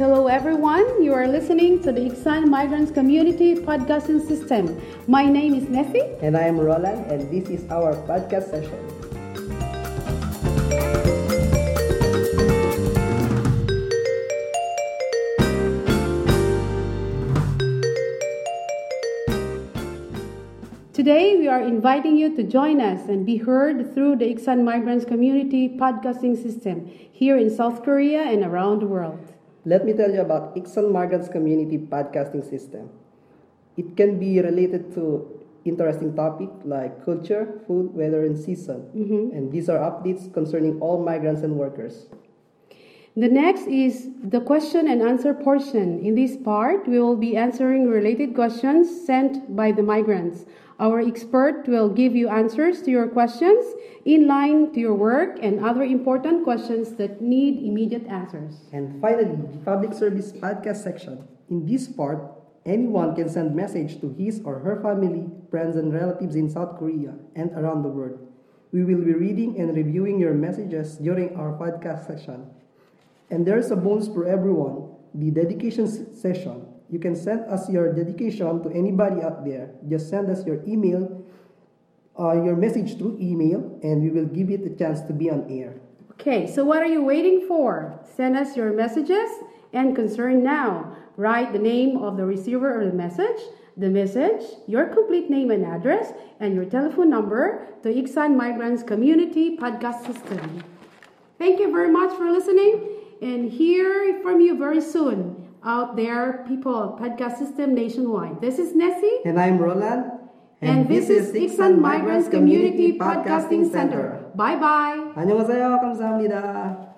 everyone. You are listening to the Iksan Migrants Community Podcasting System. My name is Necy. And I am Nolan, and this is our podcast session. Today, we are inviting you to join us and be heard through the Iksan Migrants Community Podcasting System here in South Korea and around the world. Let me tell you about Iksan Migrants Community Podcasting System. It can be related to interesting topic like culture, food, weather, and season. Mm-hmm. And these are updates concerning all migrants and workers. The next is the question and answer portion. In this part, we will be answering related questions sent by the migrants. Our expert will give you answers to your questions in line to your work and other important questions that need immediate answers. And finally, the public service podcast section. In this part, anyone can send message to his or her family, friends, and relatives in South Korea and around the world. We will be reading and reviewing your messages during our podcast session. And there's a bonus for everyone the dedication session. You can send us your dedication to anybody out there. Just send us your email, uh, your message through email, and we will give it a chance to be on air. Okay, so what are you waiting for? Send us your messages and concern now. Write the name of the receiver of the message, the message, your complete name and address, and your telephone number to Iksan Migrants Community Podcast System. Thank you very much for listening and hear from you very soon out there, people, podcast system nationwide. This is Necy. And I'm Nolan. And, and this, this, is Iksan Migrants Community, Community Podcasting, Podcasting Center. Center. Bye bye. 안녕하세요. 감사합니다.